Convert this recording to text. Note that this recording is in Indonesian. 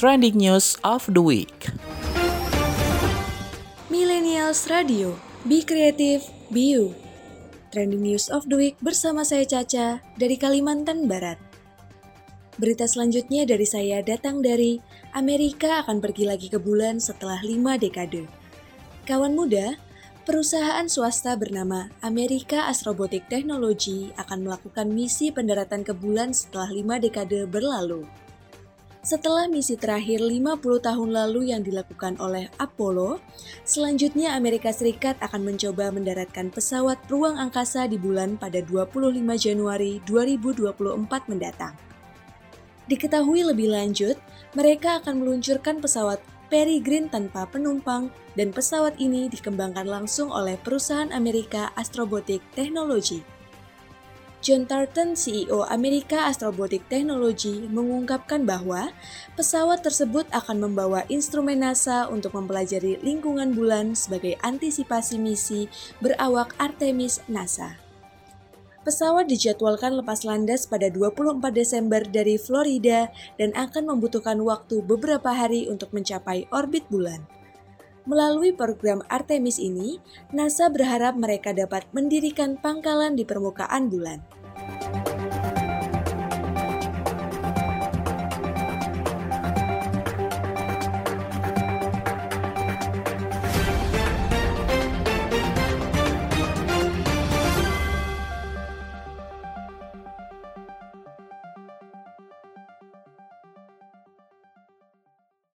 Trending News of the Week. Millennials Radio, Be Creative, Be You. Trending News of the Week bersama saya Caca dari Kalimantan Barat. Berita selanjutnya dari saya datang dari Amerika akan pergi lagi ke bulan setelah lima dekade. Kawan muda, Perusahaan swasta bernama Amerika Astrobotic Technology akan melakukan misi pendaratan ke bulan setelah lima dekade berlalu. Setelah misi terakhir 50 tahun lalu yang dilakukan oleh Apollo, selanjutnya Amerika Serikat akan mencoba mendaratkan pesawat ruang angkasa di bulan pada 25 Januari 2024 mendatang. Diketahui lebih lanjut, mereka akan meluncurkan pesawat Peregrine tanpa penumpang dan pesawat ini dikembangkan langsung oleh perusahaan Amerika Astrobotic Technology. John Tartan, CEO Amerika Astrobotic Technology, mengungkapkan bahwa pesawat tersebut akan membawa instrumen NASA untuk mempelajari lingkungan bulan sebagai antisipasi misi berawak Artemis NASA. Pesawat dijadwalkan lepas landas pada 24 Desember dari Florida dan akan membutuhkan waktu beberapa hari untuk mencapai orbit bulan. Melalui program Artemis ini, NASA berharap mereka dapat mendirikan pangkalan di permukaan bulan.